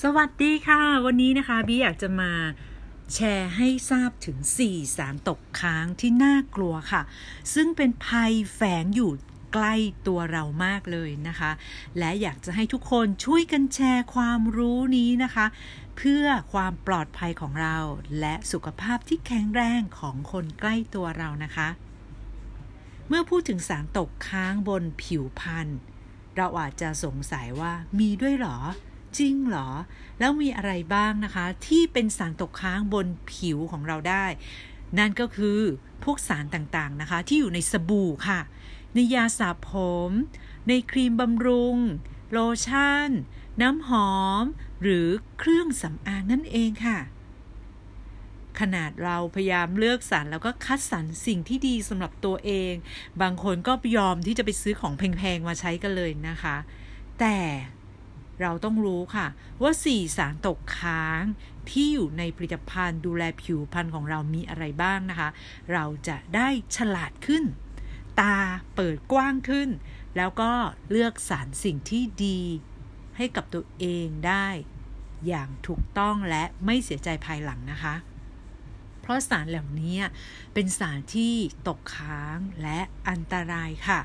สวัสดีค่ะ วันนี้นะคะบีอยากจะมาแชร์ให้ทราบถึง 4 สารตกค้างที่น่ากลัวค่ะ ซึ่งเป็นภัยแฝงอยู่ใกล้ตัวเรามากเลยนะคะ และอยากจะให้ทุกคนช่วยกันแชร์ความรู้นี้นะคะ เพื่อความปลอดภัยของเรา และสุขภาพที่แข็งแรงของคนใกล้ตัวเรานะคะ เมื่อพูดถึงสารตกค้างบนผิวพรรณเราอาจจะสงสัยว่ามีด้วยหรอ จริงเหรอ แล้วมีอะไรบ้างนะคะ ที่เป็นสารตกค้างบนผิวของเราได้ นั่นก็คือพวกสารต่างๆนะคะ ที่อยู่ในสบู่ค่ะ ในยาสระผม ในครีมบำรุง โลชั่น น้ำหอม หรือเครื่องสำอางนั่นเองค่ะ ขนาดเราพยายามเลือกสรรแล้วก็คัดสรรสิ่งที่ดีสำหรับตัวเอง บางคนก็ยอมที่จะไปซื้อของแพงๆมาใช้กันเลยนะคะ แต่ เราต้องรู้ค่ะ ว่าสี่สารตกค้างที่อยู่ในผลิตภัณฑ์ดูแลผิวพรรณของเรามีอะไรบ้างนะคะ เราจะได้ฉลาดขึ้น ตาเปิดกว้างขึ้น แล้วก็เลือกสารสิ่งที่ดี ให้กับตัวเองได้ อย่างถูกต้องและไม่เสียใจภายหลังนะคะ เพราะสารเหล่านี้เป็นสารที่ตกค้างและอันตรายค่ะ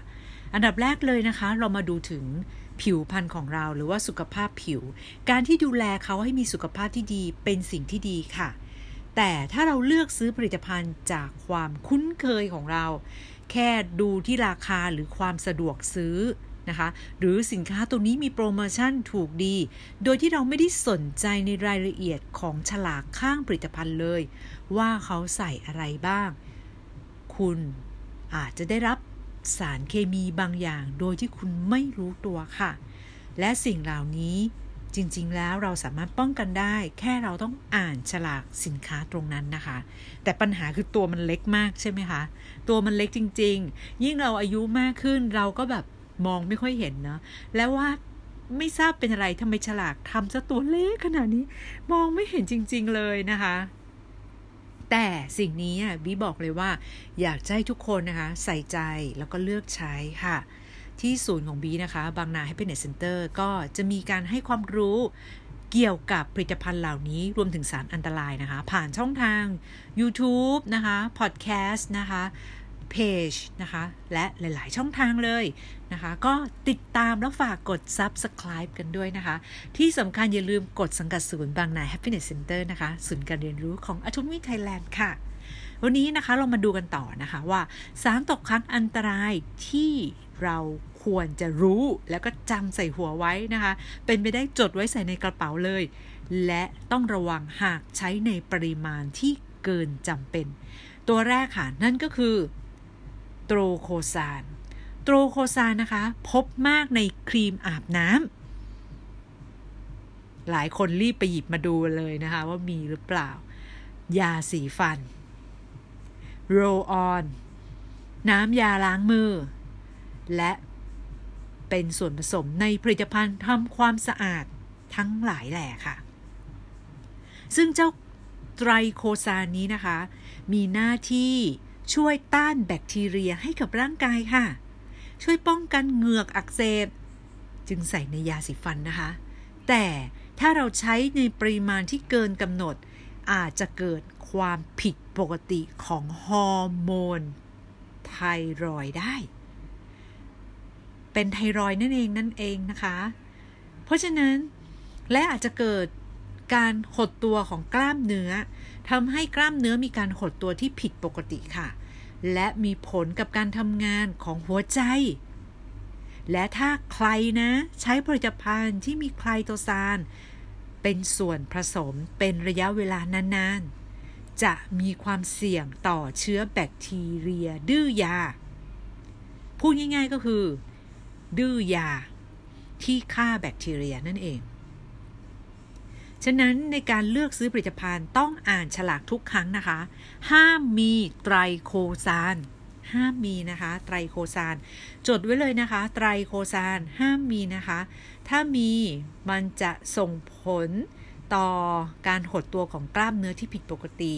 อันดับแรกเลยนะคะ เรามาดูถึง ผิวพรรณของเราหรือว่าสุขภาพผิว การที่ดูแลเขาให้มีสุขภาพที่ดีเป็นสิ่งที่ดีค่ะ แต่ถ้าเราเลือกซื้อผลิตภัณฑ์จากความคุ้นเคยของเรา แค่ดูที่ราคาหรือความสะดวกซื้อนะคะหรือสินค้าตัวนี้มีโปรโมชั่นถูกดี โดยที่เราไม่ได้สนใจในรายละเอียดของฉลากข้างผลิตภัณฑ์เลย ว่าเขาใส่อะไรบ้าง คุณอาจจะได้รับ สารเคมีบางอย่างโดยที่คุณไม่รู้ตัวค่ะ และสิ่งเหล่านี้จริง ๆ แล้วเราสามารถป้องกันได้ แค่เราต้องอ่านฉลากสินค้าตรงนั้นนะคะ แต่ปัญหาคือตัวมันเล็กมากใช่ไหมคะ ตัวมันเล็กจริง ๆ ยิ่งเราอายุมากขึ้นเราก็แบบมองไม่ค่อยเห็นนะแล้วว่าไม่ทราบเป็นอะไรทำไมฉลากทำซะตัวเล็กขนาดนี้ มองไม่เห็นจริง ๆ เลยนะคะ แต่สิ่งนี้บีบอกเลยว่า อยากให้ทุกคนนะคะ ใส่ใจแล้วก็เลือกใช้ค่ะ ที่ศูนย์ของบีนะคะ บางนาให้เป็นเซ็นเตอร์ก็จะมีการให้ความรู้เกี่ยวกับผลิตภัณฑ์เหล่านี้รวมถึงสารอันตรายนะคะ ผ่านช่องทาง YouTube นะคะ Podcast นะคะ เพจนะคะ และหลายๆ ช่องทางเลยนะคะ ก็ติดตามแล้วฝากกด Subscribe กันด้วยนะคะ ที่สำคัญอย่าลืมกดสังกัดศูนย์บางนา Happiness Center นะคะ ศูนย์การเรียนรู้ของอ t มิไทยแลนด์ค่ะ วันนี้นะคะเรามาดูกันต่อนะคะว่าสารตกค้างอันตรายที่เราควรจะรู้แล้วก็จำใส่หัวไว้นะคะ เป็นไปได้จดไว้ใส่ในกระเป๋าเลย และต้องระวังหากใช้ในปริมาณที่เกินจำเป็น ตัวแรกค่ะ นั่นก็คือ โตรโคซานโตรโคซานนะคะ พบมากในครีมอาบน้ำหลายคนรีบไปหยิบมาดูเลยนะคะ ว่ามีหรือเปล่า ยาสีฟัน โรออน น้ำยาล้างมือ และเป็นส่วนผสมในผลิตภัณฑ์ทำความสะอาดทั้งหลายแหล่ค่ะ ซึ่งเจ้าไตรโคซานนี้นะคะ มีหน้าที่ ช่วยต้านแบคทีเรียให้กับร่างกายค่ะ ช่วยป้องกันเหงือกอักเสบ จึงใส่ในยาสีฟันนะคะ แต่ถ้าเราใช้ในปริมาณที่เกินกำหนด อาจจะเกิดความผิดปกติของฮอร์โมนไทรอยได้ เป็นไทรอยนั่นเองนั่นเองนะคะ เพราะฉะนั้นและอาจจะเกิดการหดตัวของกล้ามเนื้อ ทำให้กล้ามเนื้อมีการหดตัวที่ผิดปกติค่ะ และมีผลกับการทำงานของหัวใจ และถ้าใครนะ ใช้ผลิตภัณฑ์ที่มีไคลโตซานเป็นส่วนผสมเป็นระยะเวลานานๆ จะมีความเสี่ยงต่อเชื้อแบคทีเรีย ดื้อยา พูดง่ายๆก็คือ ดื้อยาที่ฆ่าแบคทีเรียนั่นเอง ฉะนั้นในการเลือกซื้อผลิตภัณฑ์ต้องอ่านฉลากทุกครั้งนะคะ ห้ามมีไตรโคซาน ห้ามมีนะคะ ไตรโคซาน จดไว้เลยนะคะ ไตรโคซาน ห้ามมีนะคะ ถ้ามีมันจะส่งผลต่อการหดตัวของกล้ามเนื้อที่ผิดปกติ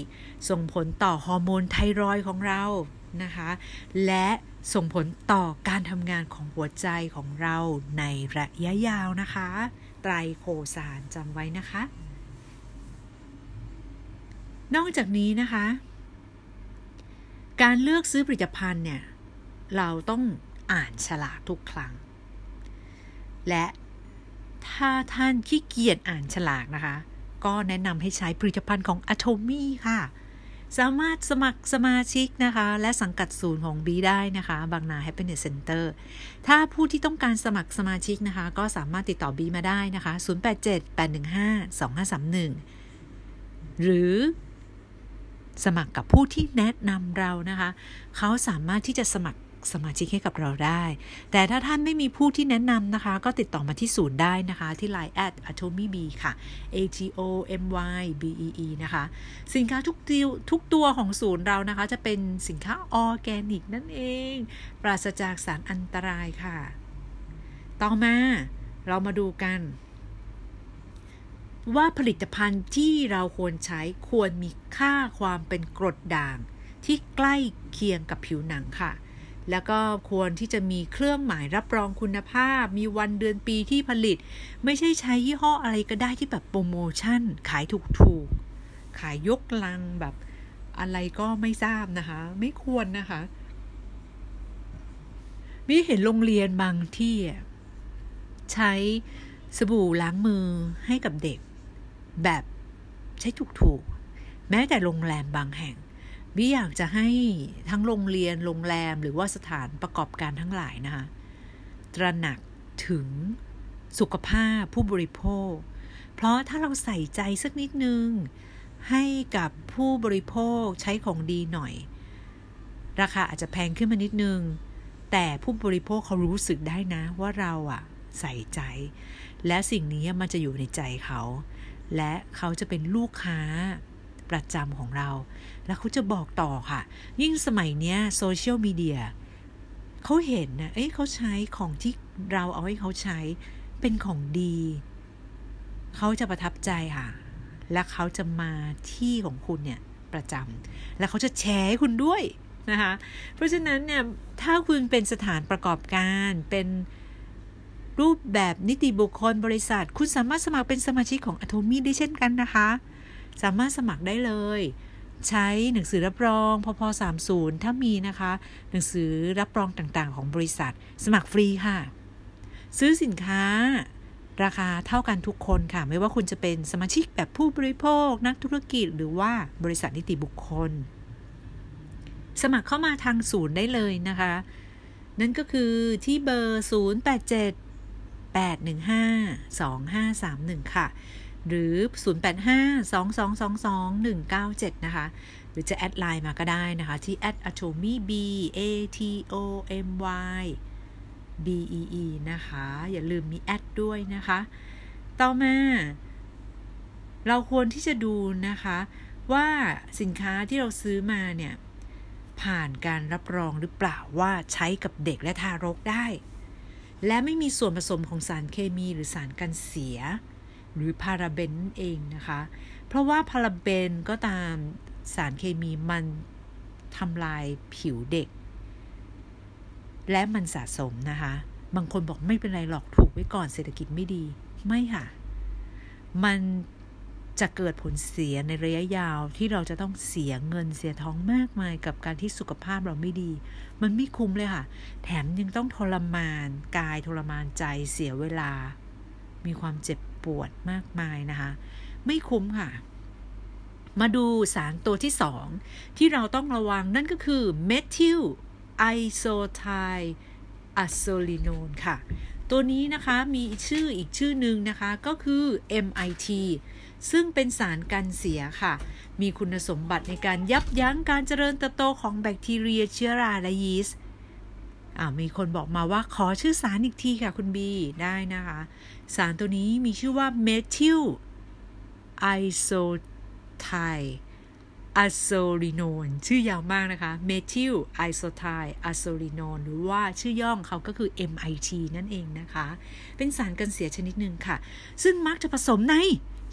ส่งผลต่อฮอร์โมนไทรอยของเรานะคะ และส่งผลต่อการทำงานของหัวใจของเราในระยะยาวนะคะ ไตรโคสารจำไว้นะคะ นอกจากนี้นะคะ การเลือกซื้อผลิตภัณฑ์เนี่ย เราต้องอ่านฉลากทุกครั้ง และถ้าท่านขี้เกียจอ่านฉลากนะคะ ก็แนะนำให้ใช้ผลิตภัณฑ์ของ Atomy ค่ะ สามารถสมัครสมาชิกนะคะ และสังกัดศูนย์ของบีได้นะคะ บางนา Happiness Center ถ้าผู้ที่ต้องการสมัครสมาชิกนะคะ ก็สามารถติดต่อบีมาได้นะคะ 0878152531 หรือสมัครกับผู้ที่แนะนำเรานะคะ เขาสามารถที่จะสมัคร สมาชิกให้กับเราได้ แต่ถ้าท่านไม่มีผู้ที่แนะนำนะคะ ก็ติดต่อมาที่ศูนย์ได้นะคะ ที่ Line at atomy b ค่ะ a t o m y b e e นะคะ สินค้าทุกตัวทุกตัวของศูนย์เรานะคะ จะเป็นสินค้าออร์แกนิกนั่นเอง ปราศจากสารอันตรายค่ะ ต่อมาเรามาดูกันว่าผลิตภัณฑ์ที่เราควรใช้ควรมีค่าความเป็นกรดด่างที่ใกล้เคียงกับผิวหนังค่ะ แล้วก็ควรที่จะมีเครื่องหมายรับรองคุณภาพ มีวันเดือนปีที่ผลิต ไม่ใช่ใช้ยี่ห้ออะไรก็ได้ที่แบบโปรโมชั่น ขายถูกๆ ขายยกลังแบบอะไรก็ไม่ทราบนะคะ ไม่ควรนะคะมิเห็นโรงเรียนบางที่ใช้สบู่ล้างมือให้กับเด็ก แบบใช้ถูกๆ แม้แต่โรงแรมบางแห่ง มิอยากจะให้ทั้งโรงเรียนโรงแรมหรือว่าสถานประกอบการทั้งหลายนะคะตระหนักถึงสุขภาพผู้บริโภค เพราะถ้าเราใส่ใจสักนิดนึง ให้กับผู้บริโภคใช้ของดีหน่อย ราคาอาจจะแพงขึ้นมานิดนึง แต่ผู้บริโภคเขารู้สึกได้นะว่าเราอะใส่ใจ และสิ่งนี้มันจะอยู่ในใจเขา และเขาจะเป็นลูกค้า ประจำของเรา แล้วเขาจะบอกต่อค่ะ ยิ่งสมัยเนี้ยโซเชียลมีเดียเขาเห็นนะเอ้ยเขาใช้ของที่เราเอาให้เขาใช้เป็นของดี เขาจะประทับใจค่ะ และเขาจะมาที่ของคุณเนี่ยประจำและเขาจะแชร์ให้คุณด้วยนะคะเพราะฉะนั้นเนี่ยถ้าคุณเป็นสถานประกอบการเป็นรูปแบบนิติบุคคลบริษัท คุณสามารถสมัครเป็นสมาชิกของ a t o m y ได้เช่นกันนะคะ สามารถสมัครได้เลย ใช้หนังสือรับรองพพ30 ถ้ามีนะคะ หนังสือรับรองต่างๆ ของบริษัท สมัครฟรีค่ะ ซื้อสินค้าราคาเท่ากันทุกคนค่ะ ไม่ว่าคุณจะเป็นสมาชิกแบบผู้บริโภค นักธุรกิจ หรือว่าบริษัทนิติบุคคล สมัครเข้ามาทางศูนย์ได้เลยนะคะ นั่นก็คือที่เบอร์ 087 815-2531 ค่ะ หรือ 085-2222-197 นะคะ หรือจะแอดไลน์มาก็ได้นะคะ ที่ at atomy b a t o m y b e e นะคะ อย่าลืมมีแอดด้วยนะคะ ต่อมา เราควรที่จะดูนะคะ ว่าสินค้าที่เราซื้อมาเนี่ย ผ่านการรับรองหรือเปล่าว่าใช้กับเด็กและทารกได้ และไม่มีส่วนผสมของสารเคมีหรือสารกันเสีย หรือพาราเบนเองนะคะ เพราะว่าพาราเบนก็ตามสารเคมีมันทำลายผิวเด็ก และมันสะสมนะคะ บางคนบอกไม่เป็นไรหรอกถูกไว้ก่อนเศรษฐกิจไม่ดีไม่ค่ะ มันจะเกิดผลเสียในระยะยาวที่เราจะต้องเสียเงินเสียท้องมากมายกับการที่สุขภาพเราไม่ดี มันไม่คุ้มเลยค่ะ แถมยังต้องทรมานกายทรมานใจเสียเวลา มีความเจ็บ ปวดมากมายนะคะ ไม่คุ้มค่ะ มาดูสารตัวที่สองที่เราต้องระวังนั่นก็คือเมทิลไอโซไทอะโซลิโนนค่ะ ตัวนี้นะคะมีชื่ออีกชื่อหนึ่งนะคะก็คือ MIT ซึ่งเป็นสารกันเสียค่ะ มีคุณสมบัติในการยับยั้งการเจริญเติบโตของแบคทีเรียเชื้อราและยีสต์ มีคนบอกมาว่าขอชื่อสารอีกทีค่ะคุณบีได้นะคะ สารตัวนี้มีชื่อว่า Methylisothiazolinone ชื่อยาวมากนะคะ Methylisothiazolinone หรือว่าชื่อย่อของเขาก็คือ MIT นั่นเองนะคะ เป็นสารกันเสียชนิดหนึ่งค่ะ ซึ่งมักจะผสมใน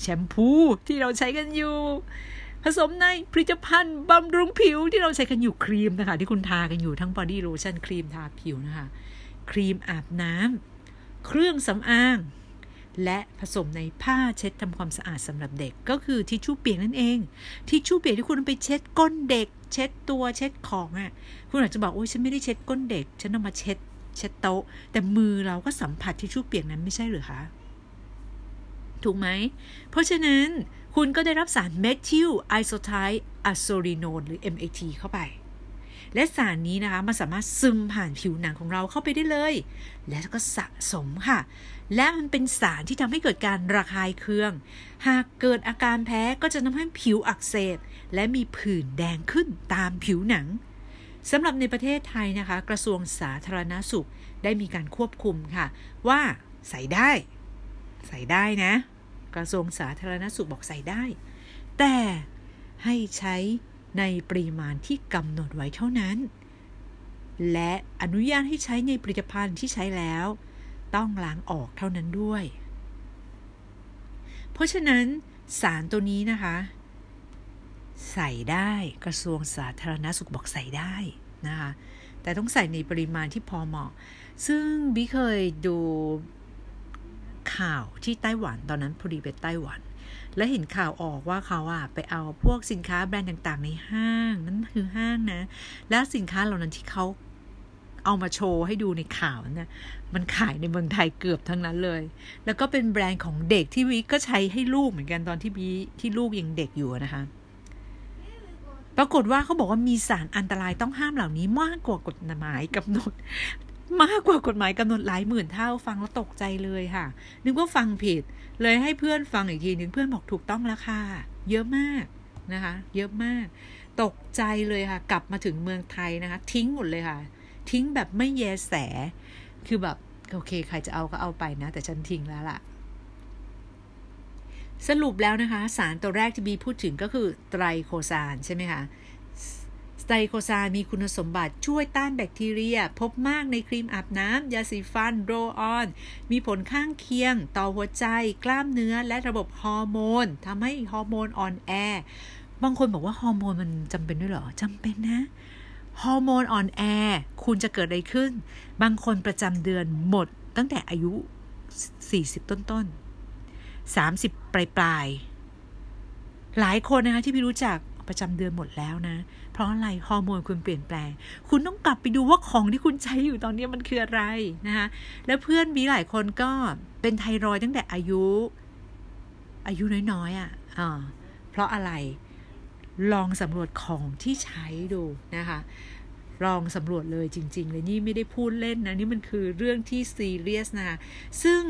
แชมพูที่เราใช้กันอยู่ ผสมในผลิตภัณฑ์บำรุงผิวที่เราใช้กันอยู่ครีมนะคะ ที่คุณทากันอยู่ทั้ง body lotion ครีมทาผิวนะคะ ครีมอาบน้ำเครื่องสำอาง และผสมในผ้าเช็ดทำความสะอาดสำหรับเด็กก็คือทิชชู่เปียกนั่นเอง ทิชชู่เปียกที่คุณไปเช็ดก้นเด็ก เช็ดตัวเช็ดของอะ่ะคุณอาจจะบอกโอ้ยฉันไม่ได้เช็ดก้นเด็ก ฉันเอามาเช็ดเช็ดโต๊ะ แต่มือเราก็สัมผัสทิชชู่เปียกนั้นไม่ใช่หรือคะถูกไหม เพราะฉะนั้น คุณก็ได้รับสารเมทิลไอโซไทอะโซริโนนหรือ MAT เข้าไป และสารนี้นะคะ มันสามารถซึมผ่านผิวหนังของเราเข้าไปได้เลย และก็สะสมค่ะ และมันเป็นสารที่ทำให้เกิดการระคายเคือง หากเกิดอาการแพ้ก็จะทำให้ผิวอักเสบ และมีผื่นแดงขึ้นตามผิวหนังสำหรับในประเทศไทยนะคะ กระทรวงสาธารณาสุขได้มีการควบคุมค่ะ ว่าใส่ได้ ใส่ได้นะ กระทรวงสาธารณสุขบอกใส่ได้ แต่ให้ใช้ในปริมาณที่กำหนดไว้เท่านั้น และอนุญาตให้ใช้ในผลิตภัณฑ์ที่ใช้แล้ว ต้องล้างออกเท่านั้นด้วย เพราะฉะนั้นสารตัวนี้นะคะ ใส่ได้กระทรวงสาธารณสุขบอกใส่ได้นะคะแต่ต้องใส่ในปริมาณที่พอเหมาะ ซึ่งบิเคยดู ข่าวที่ไต้หวันตอนนั้นพอดีไปไต้หวัน และเห็นข่าวออกว่าเขาอะไปเอาพวกสินค้าแบรนด์ต่างๆ ในห้างนั่นคือห้างนะ แล้วสินค้าเหล่านั้นที่เขาเอามาโชว์ให้ดูในข่าวนะมันขายในเมืองไทยเกือบทั้งนั้นเลย แล้วก็เป็นแบรนด์ของเด็กที่วิก็ใช้ให้ลูกเหมือนกันตอนที่บีที่ลูกยังเด็กอยู่นะคะปรากฏว่าเขาบอกว่ามีสารอันตรายต้องห้ามเหล่านี้มากกว่ากฎหมายกำหนด มากกว่ากฎหมายกำหนดหลายหมื่นเท่าฟังแล้วตกใจเลยค่ะ นึกว่าฟังผิด เลยให้เพื่อนฟังอีกทีนึงเพื่อนบอกถูกต้องแล้วค่ะ เยอะมากนะคะ เยอะมาก ตกใจเลยค่ะ กลับมาถึงเมืองไทยนะคะ ทิ้งหมดเลยค่ะ ทิ้งแบบไม่แยแส คือแบบโอเค ใครจะเอาก็เอาไปนะ แต่ฉันทิ้งแล้วล่ะ สรุปแล้วนะคะ สารตัวแรกที่บีพูดถึงก็คือ Triclosan ใช่ไหมคะ Triclosan มีคุณสมบัติช่วยต้านแบคทีเรีย พบมากในครีมอาบน้ำยาสีฟัน roll-on มีผลข้างเคียง ต่อหัวใจ กล้ามเนื้อและระบบฮอร์โมนทำให้ฮอร์โมนอ่อนแอ บางคนบอกว่าฮอร์โมนมันจำเป็นด้วยเหรอจำเป็นนะฮอร์โมนอ่อนแอคุณจะเกิดอะไรขึ้น บางคนประจำเดือนหมดตั้งแต่อายุ 40 ต้นๆ30 ปลายปลายหลายคนนะคะที่พี่รู้จักประจำเดือนหมดแล้วนะ เพราะอะไรฮอร์โมนคุณเปลี่ยนแปลง คุณต้องกลับไปดูว่าของที่คุณใช้อยู่ตอนนี้มันคืออะไรนะคะแล้วเพื่อนมีหลายคนก็เป็นไทรอยตั้งแต่อายุ อายุน้อยๆอะอ่าเพราะอะไรลองสำรวจของที่ใช้ดูนะคะลองสำรวจเลยจริง ๆ เลยนี่ไม่ได้พูดเล่นนะ นี่มันคือเรื่องที่ซีเรียสนะคะซึ่ง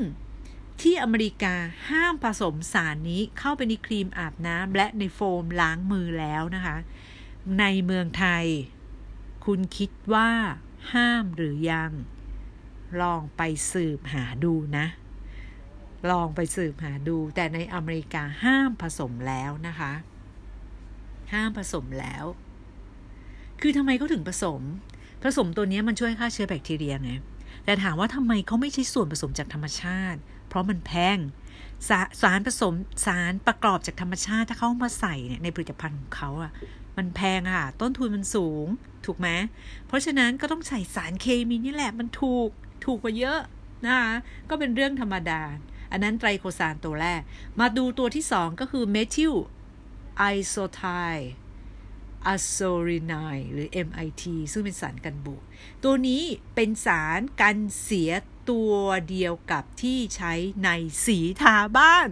ที่อเมริกาห้ามผสมสารนี้เข้าไปในครีมอาบน้ำและในโฟมล้างมือแล้วนะคะ ในเมืองไทย คุณคิดว่าห้ามหรือยัง ลองไปสืบหาดูนะ ลองไปสืบหาดู แต่ในอเมริกาห้ามผสมแล้วนะคะ ห้ามผสมแล้ว คือทำไมเขาถึงผสม ผสมตัวนี้มันช่วยฆ่าเชื้อแบคทีเรียไงแต่ถามว่าทำไมเขาไม่ใช้ส่วนผสมจากธรรมชาติ เพราะมันแพงสาสารผสมสารประกอบจากธรรมชาติถ้าเขามาใส่เนี่ยในผลิตภัณฑ์ของเขาอะ มันแพงอะต้นทุนมันสูง ถูกไหมเพราะฉะนั้นก็ต้องใส่สารเคมีนี่แหละมันถูกถูกกว่าเยอะนะคะก็เป็นเรื่องธรรมดา อันนั้นไตรโคซานตัวแรก มาดูตัวที่สองก็คือเมทิลไอโซไทอะโซรินายหรือ MIT ซึ่งเป็นสารกันบูดตัวนี้เป็นสารกันเสียตัวเดียวกับที่ใช้ในสีทาบ้าน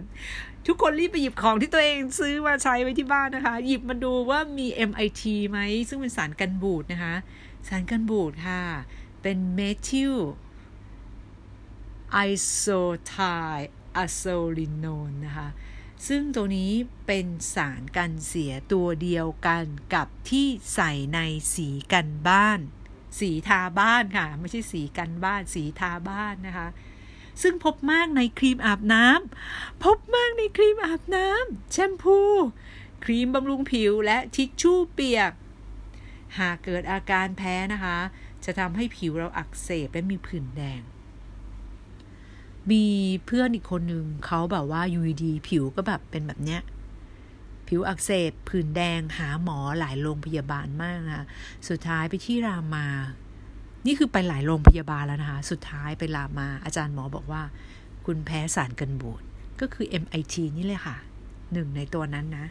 ทุกคนรีบไปหยิบของที่ตัวเองซื้อมาใช้ไว้ที่บ้านนะคะ หยิบมาดูว่ามี MIT ไหม ซึ่งเป็นสารกันบูดนะคะ สารกันบูดค่ะ เป็นเมทิลไอโซไทอะโซลินโนนนะคะ ซึ่งตัวนี้เป็นสารกันเสียตัวเดียวกันกับที่ใส่ในสีกันบ้าน สีทาบ้านค่ะ ไม่ใช่สีกันบ้าน สีทาบ้านนะคะ ซึ่งพบมากในครีมอาบน้ำพบมากในครีมอาบน้ำแชมพู ครีมบำรุงผิวและทิชชู่เปียก หากเกิดอาการแพ้นะคะ จะทำให้ผิวเราอักเสบและมีผื่นแดง มีเพื่อนอีกคนหนึ่งเขาแบบว่ายูดีผิวก็แบบเป็นแบบเนี้ยผิวอักเสบผื่นแดงหาหมอหลายโรงพยาบาลมากนะคะสุดท้ายไปที่รามา นี่คือไปหลายโรงพยาบาลแล้วนะคะ สุดท้ายไปรามาอาจารย์หมอบอกว่า คุณแพ้สารกันบูดก็คือ MIT นี่เลยค่ะหนึ่งในตัวนั้นนะ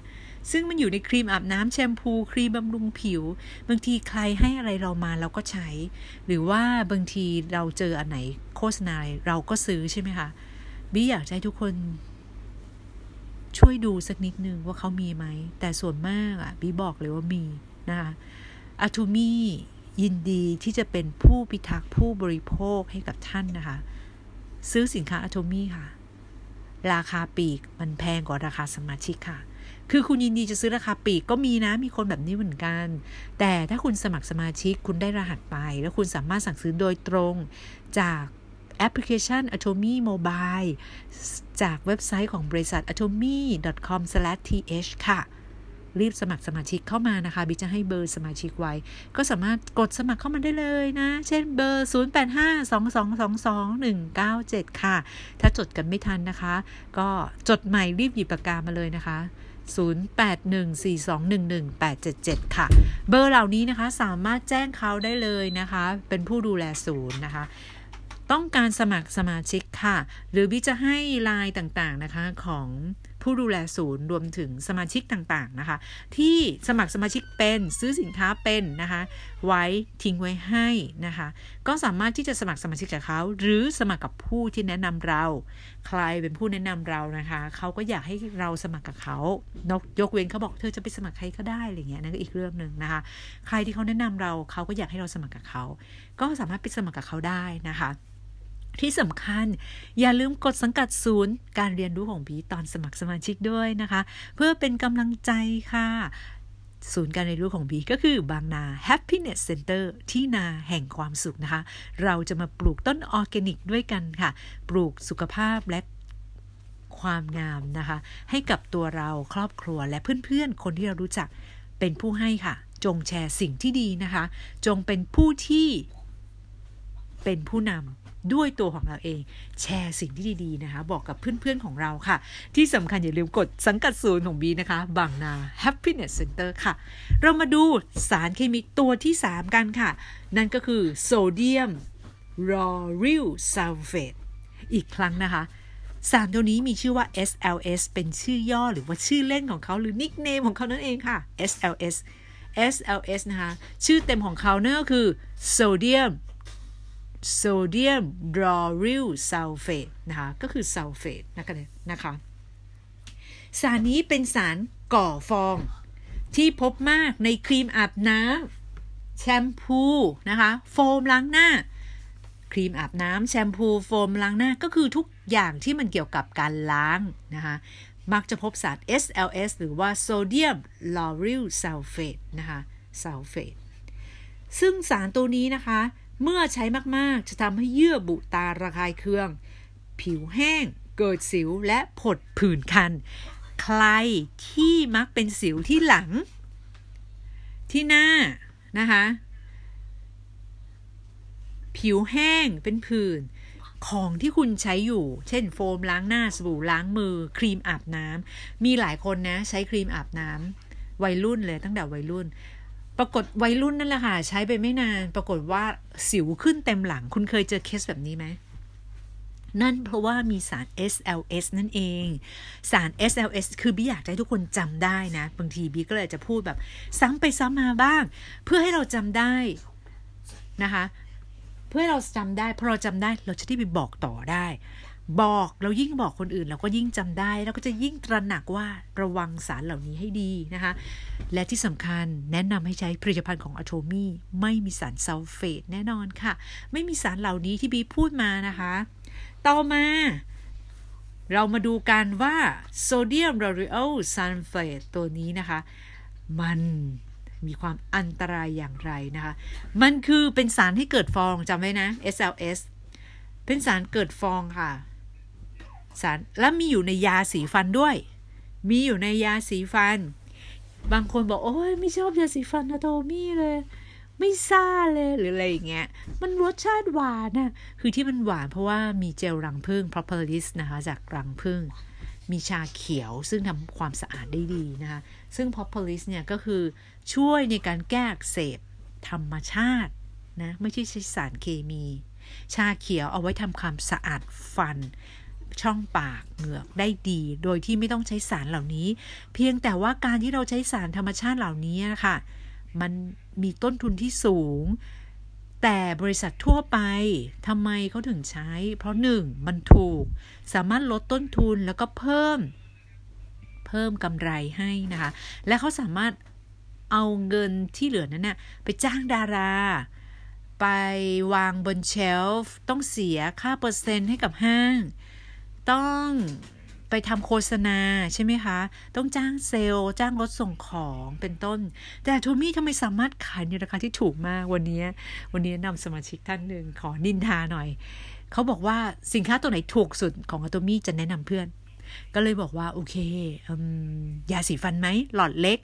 ซึ่งมันอยู่ในครีมอาบน้ำแชมพูครีมบำรุงผิว บางทีใครให้อะไรเรามาเราก็ใช้ หรือว่าบางทีเราเจออันไหนโฆษณาเราก็ซื้อใช่ไหมคะบีอยากให้ทุกคน ช่วยดูสักนิดนึงว่าเขามีไหม แต่ส่วนมากอะบีบอกเลยว่ามีนะคะอะทูมี่ ยินดีที่จะเป็นผู้พิทักษ์ผู้บริโภคให้กับท่านนะคะ ซื้อสินค้าอะทูมี่ค่ะ ราคาปีกมันแพงกว่าราคาสมาชิกค่ะ คือคุณยินดีจะซื้อราคาปีกก็มีนะ มีคนแบบนี้เหมือนกัน แต่ถ้าคุณสมัครสมาชิกคุณได้รหัสไป แล้วคุณสามารถสั่งซื้อโดยตรงจากแอปพลิเคชัน Atomy Mobile จากเว็บไซต์ของบริษัท atomy.com/th ค่ะ รีบสมัครสมาชิกเข้ามานะคะบิจะให้เบอร์สมาชิกไว้ ก็สามารถกดสมัครเข้ามาได้เลยนะ เช่นเบอร์ 0852222197 ค่ะ ถ้าจดกันไม่ทันนะคะ ก็จดใหม่รีบหยิบปากกามาเลยนะคะ0814211877 ค่ะ เบอร์เหล่านี้นะคะสามารถแจ้งเขาได้เลยนะคะ เป็นผู้ดูแลศูนย์นะคะ ต้องการสมัครสมาชิกค่ะ หรือวิจะให้ไลน์ต่างๆนะคะของ ผู้ดูแลศูนย์รวมถึงสมาชิกต่างๆนะคะ ที่สมัครสมาชิกเป็นซื้อสินค้าเป็นนะคะ ไว้ทิ้งไว้ให้นะคะ ก็สามารถที่จะสมัครสมาชิกกับเขาหรือสมัครกับผู้ที่แนะนำเรา ใครเป็นผู้แนะนำเรานะคะเขาก็อยากให้เราสมัครกับเขานกยกเว้นเขาบอกเธอจะไปสมัครใครก็ได้อะไรเงี้ยนั่นก็อีกเรื่องหนึ่งนะคะ ใครที่เขาแนะนำเราเขาก็อยากให้เราสมัครกับเขาก็สามารถไปสมัครกับเขาได้นะคะ ที่สำคัญ อย่าลืมกดสังกัดศูนย์ การเรียนรู้ของพีตอนสมัครสมาชิกด้วยนะคะ เพื่อเป็นกำลังใจค่ะ ศูนย์การเรียนรู้ของบีก็คือบางนา Happiness Center ที่นาแห่งความสุขนะคะ เราจะมาปลูกต้นออร์แกนิกด้วยกันค่ะ ปลูกสุขภาพและความงามนะคะ ให้กับตัวเราครอบครัวและเพื่อนๆ คนที่เรารู้จักเป็นผู้ให้ค่ะ จงแชร์สิ่งที่ดีนะคะ จงเป็นผู้ที่เป็นผู้นำ ด้วยตัวของเราเอง แชร์สิ่งที่ดีๆนะคะ บอกกับเพื่อนๆของเราค่ะ ที่สำคัญอย่าลืมกดสังกัดศูนย์ของบีนะคะ บางนา Happiness Center ค่ะ เรามาดูสารเคมีตัวที่ 3 กันค่ะ นั่นก็คือ Sodium Lauryl Sulfate อีกครั้งนะคะสารตัวนี้มีชื่อว่า SLS เป็นชื่อย่อหรือว่าชื่อเล่นของเขาหรือ nickname ของเขานั่นเองค่ะ SLS SLS นะคะ ชื่อเต็มของเขาเนี่ยก็คือโซเดียม โซเดียม Lauryl Sulfate นะคะก็คือซัลเฟตนะคะนะคะ สารนี้เป็นสารก่อฟองที่พบมากในครีมอาบน้ำแชมพูนะคะโฟมล้างหน้า ครีมอาบน้ำแชมพูโฟมล้างหน้าก็คือทุกอย่างที่มันเกี่ยวกับการล้างนะคะมักจะพบสาร SLS หรือว่า Sodium Lauryl Sulfate นะคะซัลเฟตซึ่งสารตัวนี้นะคะ เมื่อใช้มากๆ จะทำให้เยื่อบุตาระคายเคือง ผิวแห้ง เกิดสิวและผดผื่นคัน ใครที่มักเป็นสิวที่หลัง ที่หน้านะคะ ผิวแห้งเป็นผื่นของที่คุณใช้อยู่ เช่นโฟมล้างหน้าสบู่ล้างมือ ครีมอาบน้ำมีหลายคนนะ ใช้ครีมอาบน้ำวัยรุ่นเลยตั้งแต่วัยรุ่น ปรากฏวัยรุ่นนั่นแหละค่ะ ใช้ไปไม่นาน ปรากฏว่าสิวขึ้นเต็มหลัง คุณเคยเจอเคสแบบนี้ไหมนั่นเพราะว่ามีสาร SLS นั่นเอง สาร SLS คือบีอยากให้ทุกคนจำได้นะ บางทีบีก็เลยจะพูดแบบซ้ำไปซ้ำมาบ้าง เพื่อให้เราจำได้นะคะ เพื่อให้เราจำได้พอเราจำได้เราจะได้ไปบอกต่อได้ บอกเรายิ่งบอกคนอื่นเราก็ยิ่งจำได้ แล้วก็จะยิ่งตระหนักว่าระวังสารเหล่านี้ให้ดีนะคะ และที่สำคัญแนะนำให้ใช้ผลิตภัณฑ์ของ Atomy ไม่มีสารซัลเฟตแน่นอนค่ะ ไม่มีสารเหล่านี้ที่บีพูดมานะคะ ต่อมาเรามาดูกันว่า Sodium Lauryl Sulfate ตัวนี้นะคะ มันมีความอันตรายอย่างไรนะคะ มันคือเป็นสารให้เกิดฟองจำไว้นะ SLS เป็นสารเกิดฟองค่ะ สารแล้วมีอยู่ในยาสีฟันด้วย มีอยู่ในยาสีฟัน บางคนบอกโอ้ยไม่ชอบยาสีฟันนะโทมี่เลย ไม่ซ่าเลยหรืออะไรอย่างเงี้ย มันรสชาติหวานนะคือที่มันหวานเพราะว่ามีเจลรังผึ้ง propolis นะคะจากรังผึ้งมีชาเขียวซึ่งทำความสะอาดได้ดีนะคะ ซึ่ง propolis เนี่ยก็คือช่วยในการแก้อักเสบธรรมชาตินะ ไม่ใช่ใช้สารเคมี ชาเขียวเอาไว้ทำความสะอาดฟัน ช่องปากเหงือกได้ดี โดยที่ไม่ต้องใช้สารเหล่านี้ เพียงแต่ว่าการที่เราใช้สารธรรมชาติเหล่านี้นะคะมันมีต้นทุนที่สูง แต่บริษัททั่วไปทำไมเขาถึงใช้ เพราะหนึ่งมันถูก สามารถลดต้นทุนแล้วก็เพิ่ม เพิ่มกำไรให้นะคะ และเขาสามารถเอาเงินที่เหลือนั้นนี่ยไปจ้างดารา ไปวางบนเชลฟ์ต้องเสียค่าเปอร์เซ็นต์ให้กับห้าง ต้องไปทำโฆษณาใช่ไหมคะ ต้องจ้างเซลล์ จ้างรถส่งของเป็นต้น แต่โทมี่ทำไมสามารถขายในราคาที่ถูกมากวันนี้ วันนี้นำสมาชิกท่านหนึ่งขอนินทาหน่อย เขาบอกว่าสินค้าตัวไหนถูกสุดของอโตมี่จะแนะนำเพื่อน ก็เลยบอกว่า โอเคยาสีฟันไหม หลอดเล็ก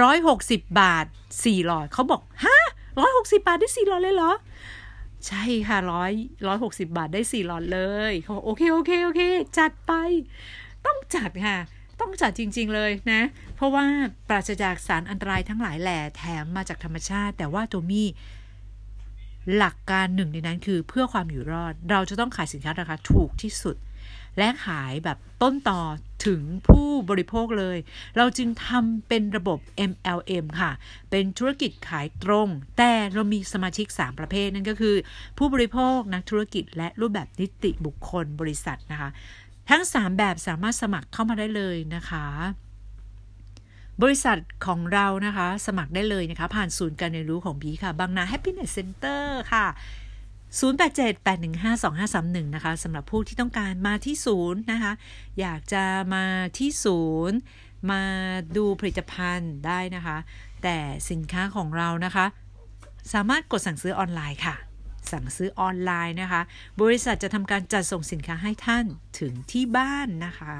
ร้อยหกสิบบาทสี่หลอดเขาบอกฮะร้อยหกสิบาทได้สี่หลอดเลยเหรอ ใช่ค่ะร้อยร้อยหกสิบาทได้สี่หลอดเลยเขาบอกโอเคโอเคโอเค จัดไป ต้องจัดค่ะ ต้องจัดจริง ๆเลยนะ เพราะว่าปราศจากสารอันตรายทั้งหลายแหล่แถมมาจากธรรมชาติ แต่ว่าตัวมี่หลักการหนึ่งในนั้นคือเพื่อความอยู่รอด เราจะต้องขายสินค้าราคาถูกที่สุด และขายแบบต้นต่อถึงผู้บริโภคเลย เราจึงทำเป็นระบบ MLM ค่ะ เป็นธุรกิจขายตรง แต่เรามีสมาชิก 3 ประเภทนั่นก็คือ ผู้บริโภค นักธุรกิจ และรูปแบบนิติบุคคลบริษัทนะคะ ทั้ง 3 แบบสามารถสมัครเข้ามาได้เลยนะคะบริษัทของเรานะคะ สมัครได้เลยนะคะ ผ่านศูนย์การเรียนรู้ของบีค่ะ บางนา Happiness Center ค่ะ 0878152531 นะคะสำหรับผู้ที่ต้องการมาที่ศูนย์นะคะ อยากจะมาที่ศูนย์ มาดูผลิตภัณฑ์ได้นะคะ แต่สินค้าของเรานะคะ สามารถกดสั่งซื้อออนไลน์ค่ะ สั่งซื้อออนไลน์นะคะ บริษัทจะทำการจัดส่งสินค้าให้ท่านถึงที่บ้านนะคะ